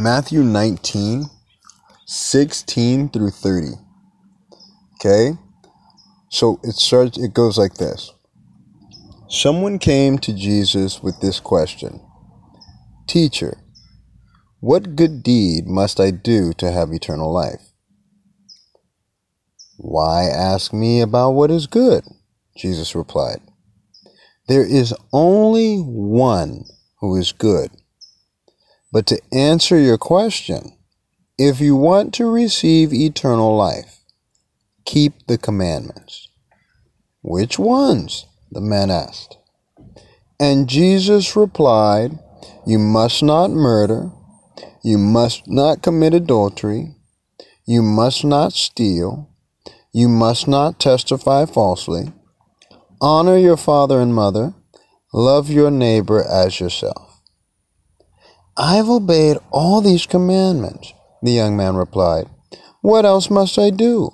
Matthew 19, 16 through 30. Okay? So it starts it goes like this. Someone came to Jesus with this question. Teacher, what good deed must I do to have eternal life? Why ask me about what is good? Jesus replied. There is only one who is good. But to answer your question, if you want to receive eternal life, keep the commandments. Which ones? the man asked. And Jesus replied, You must not murder, you must not commit adultery, you must not steal, you must not testify falsely, honor your father and mother, love your neighbor as yourself. I've obeyed all these commandments, the young man replied. What else must I do?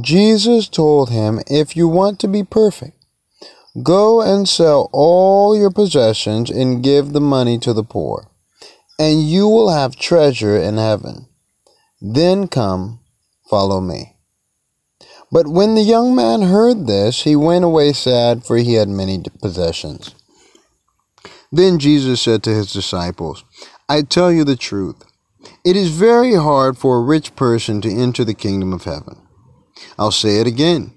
Jesus told him, If you want to be perfect, go and sell all your possessions and give the money to the poor, and you will have treasure in heaven. Then come, follow me. But when the young man heard this, he went away sad, for he had many possessions. Then Jesus said to his disciples, I tell you the truth. It is very hard for a rich person to enter the kingdom of heaven. I'll say it again.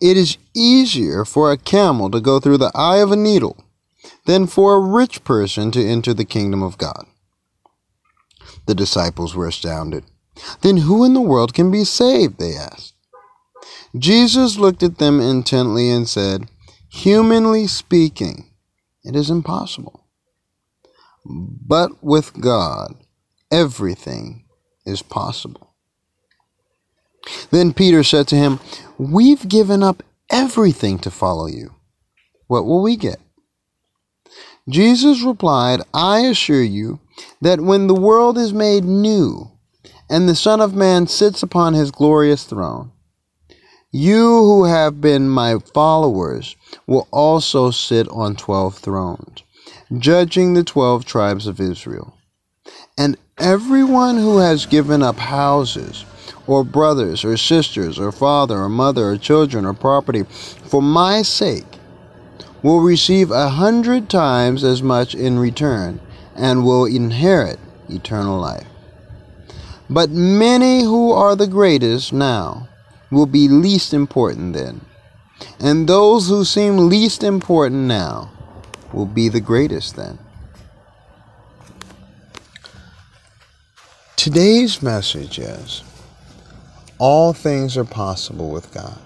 It is easier for a camel to go through the eye of a needle than for a rich person to enter the kingdom of God. The disciples were astounded. Then who in the world can be saved? They asked. Jesus looked at them intently and said, Humanly speaking, it is impossible. But with God, everything is possible. Then Peter said to him, We've given up everything to follow you. What will we get? Jesus replied, I assure you that when the world is made new and the Son of Man sits upon his glorious throne, you who have been my followers will also sit on twelve thrones, judging the twelve tribes of Israel. And everyone who has given up houses, or brothers, or sisters, or father, or mother, or children, or property, for my sake, will receive a hundred times as much in return, and will inherit eternal life. But many who are the greatest now will be least important then. And those who seem least important now will be the greatest then. Today's message is all things are possible with God.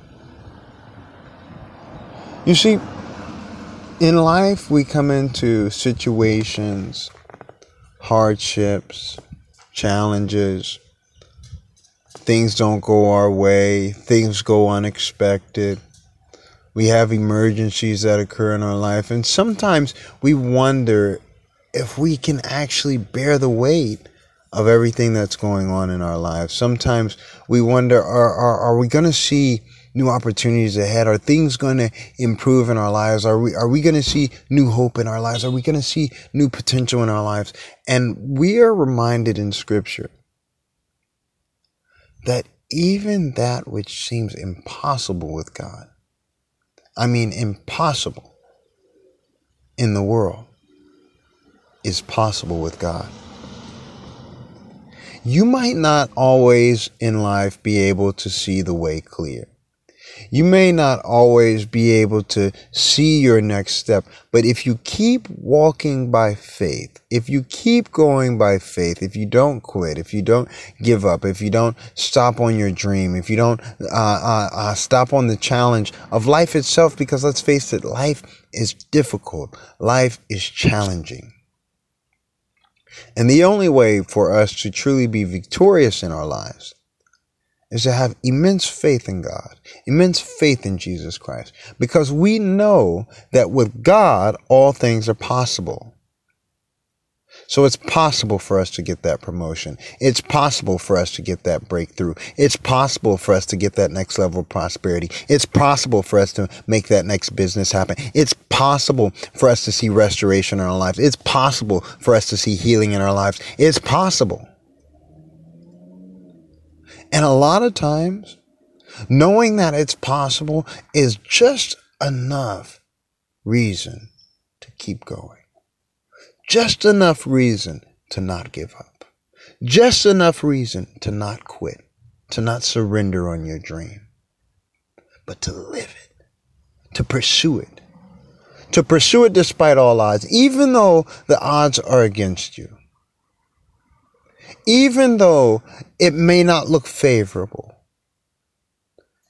You see, in life we come into situations, hardships, challenges, things don't go our way, things go unexpected. We have emergencies that occur in our life, and sometimes we wonder if we can actually bear the weight of everything that's going on in our lives. Sometimes we wonder are, are, are we going to see new opportunities ahead? Are things going to improve in our lives? Are we, are we going to see new hope in our lives? Are we going to see new potential in our lives? And we are reminded in scripture that even that which seems impossible with God, I mean, impossible in the world, is possible with God. You might not always in life be able to see the way clear. You may not always be able to see your next step, but if you keep walking by faith, if you keep going by faith, if you don't quit, if you don't give up, if you don't stop on your dream, if you don't uh, uh, uh, stop on the challenge of life itself, because let's face it, life is difficult, life is challenging. And the only way for us to truly be victorious in our lives is to have immense faith in God, immense faith in Jesus Christ, because we know that with God, all things are possible. So it's possible for us to get that promotion. It's possible for us to get that breakthrough. It's possible for us to get that next level of prosperity. It's possible for us to make that next business happen. It's possible for us to see restoration in our lives. It's possible for us to see healing in our lives. It's possible. And a lot of times, knowing that it's possible is just enough reason to keep going. Just enough reason to not give up. Just enough reason to not quit, to not surrender on your dream, but to live it, to pursue it, to pursue it despite all odds, even though the odds are against you, even though it may not look favorable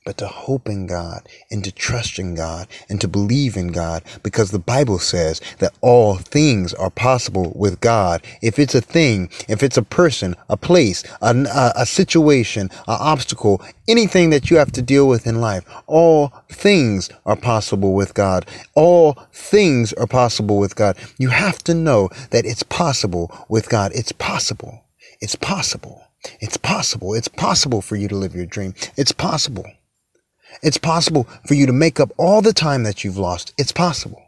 but to hope in God and to trust in God and to believe in God because the Bible says that all things are possible with God. If it's a thing, if it's a person, a place, a, a, situation, an obstacle, anything that you have to deal with in life, all things are possible with God. All things are possible with God. You have to know that it's possible with God. It's possible. It's possible. It's possible. It's possible for you to live your dream. It's possible. It's possible for you to make up all the time that you've lost. It's possible.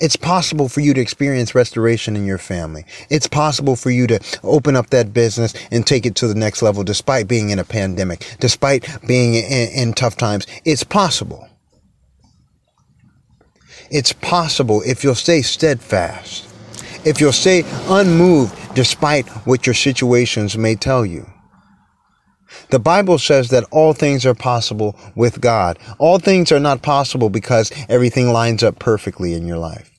It's possible for you to experience restoration in your family. It's possible for you to open up that business and take it to the next level despite being in a pandemic, despite being in, in tough times. It's possible. It's possible if you'll stay steadfast, if you'll stay unmoved despite what your situations may tell you. The Bible says that all things are possible with God. All things are not possible because everything lines up perfectly in your life.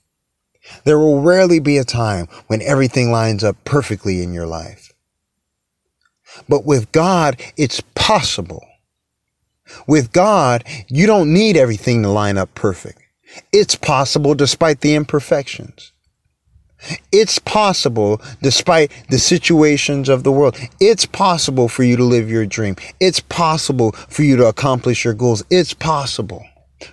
There will rarely be a time when everything lines up perfectly in your life. But with God, it's possible. With God, you don't need everything to line up perfect. It's possible despite the imperfections. It's possible despite the situations of the world. It's possible for you to live your dream. It's possible for you to accomplish your goals. It's possible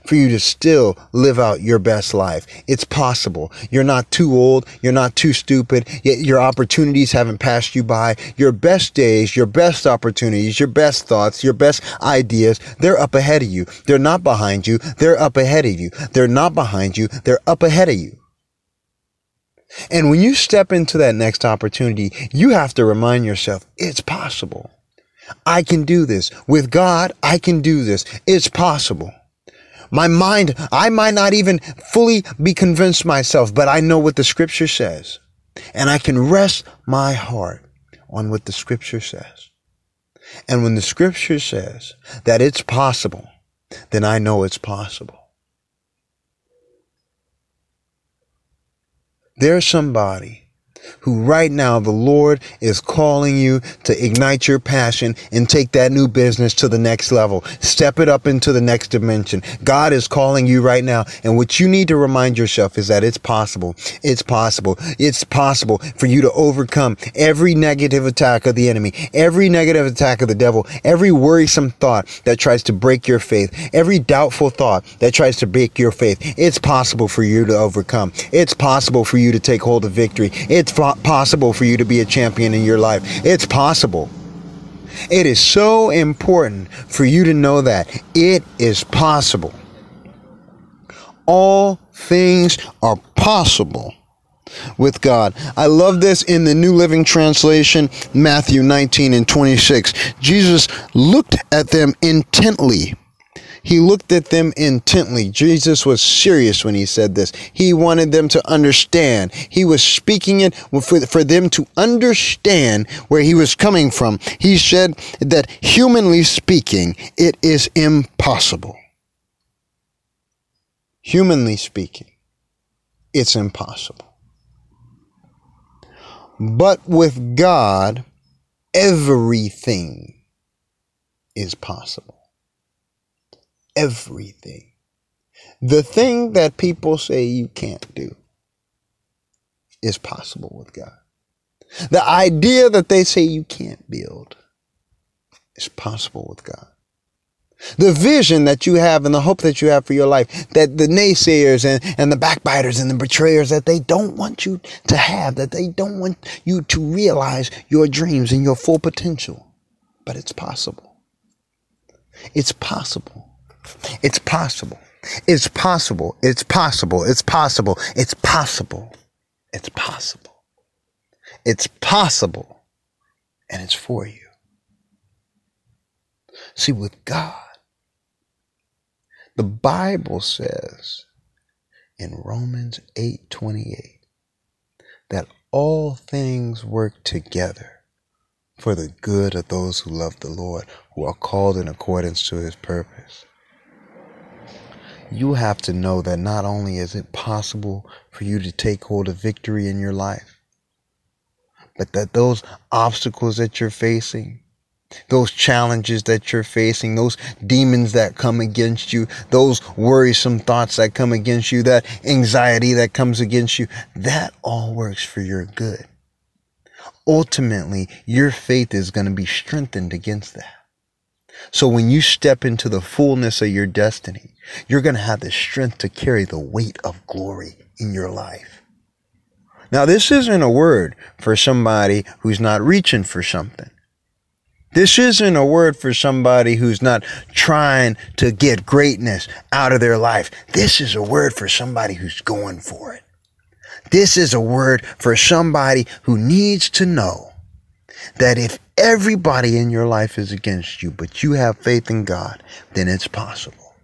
for you to still live out your best life. It's possible. You're not too old. You're not too stupid. Yet your opportunities haven't passed you by. Your best days, your best opportunities, your best thoughts, your best ideas, they're up ahead of you. They're not behind you. They're up ahead of you. They're not behind you. They're up ahead of you. And when you step into that next opportunity, you have to remind yourself, it's possible. I can do this. With God, I can do this. It's possible. My mind, I might not even fully be convinced myself, but I know what the scripture says. And I can rest my heart on what the scripture says. And when the scripture says that it's possible, then I know it's possible. There's somebody who right now the Lord is calling you to ignite your passion and take that new business to the next level. Step it up into the next dimension. God is calling you right now. And what you need to remind yourself is that it's possible. It's possible. It's possible for you to overcome every negative attack of the enemy, every negative attack of the devil, every worrisome thought that tries to break your faith, every doubtful thought that tries to break your faith. It's possible for you to overcome. It's possible for you to take hold of victory. It's possible for you to be a champion in your life. It's possible. It is so important for you to know that it is possible. All things are possible with God. I love this in the New Living Translation, Matthew 19 and 26. Jesus looked at them intently he looked at them intently. Jesus was serious when he said this. He wanted them to understand. He was speaking it for, for them to understand where he was coming from. He said that humanly speaking, it is impossible. Humanly speaking, it's impossible. But with God, everything is possible everything. The thing that people say you can't do is possible with God. The idea that they say you can't build is possible with God. The vision that you have and the hope that you have for your life, that the naysayers and, and the backbiters and the betrayers that they don't want you to have, that they don't want you to realize your dreams and your full potential. But it's possible. It's possible. It's possible. It's possible. It's possible. It's possible. It's possible. It's possible. It's possible. And it's for you. See, with God, the Bible says in Romans 8:28 that all things work together for the good of those who love the Lord, who are called in accordance to his purpose. You have to know that not only is it possible for you to take hold of victory in your life, but that those obstacles that you're facing, those challenges that you're facing, those demons that come against you, those worrisome thoughts that come against you, that anxiety that comes against you, that all works for your good. Ultimately, your faith is going to be strengthened against that. So when you step into the fullness of your destiny, you're going to have the strength to carry the weight of glory in your life. Now, this isn't a word for somebody who's not reaching for something. This isn't a word for somebody who's not trying to get greatness out of their life. This is a word for somebody who's going for it. This is a word for somebody who needs to know that if everybody in your life is against you, but you have faith in God, then it's possible.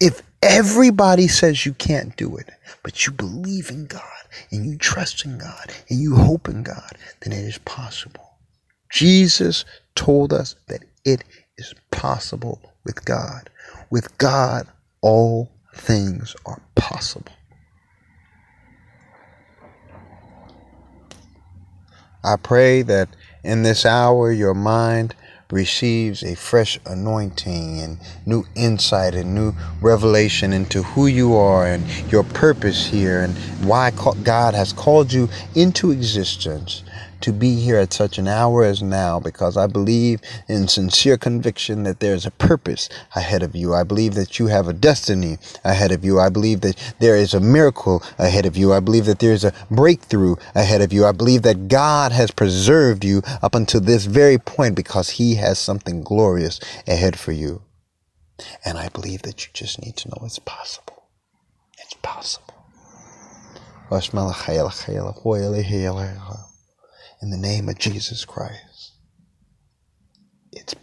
If everybody says you can't do it, but you believe in God and you trust in God and you hope in God, then it is possible. Jesus told us that it is possible with God. With God, all things are possible. I pray that in this hour your mind receives a fresh anointing and new insight and new revelation into who you are and your purpose here and why God has called you into existence to be here at such an hour as now because I believe in sincere conviction that there's a purpose ahead of you. I believe that you have a destiny ahead of you. I believe that there is a miracle ahead of you. I believe that there's a breakthrough ahead of you. I believe that God has preserved you up until this very point because He has something glorious ahead for you. And I believe that you just need to know it's possible. It's possible in the name of Jesus Christ. It's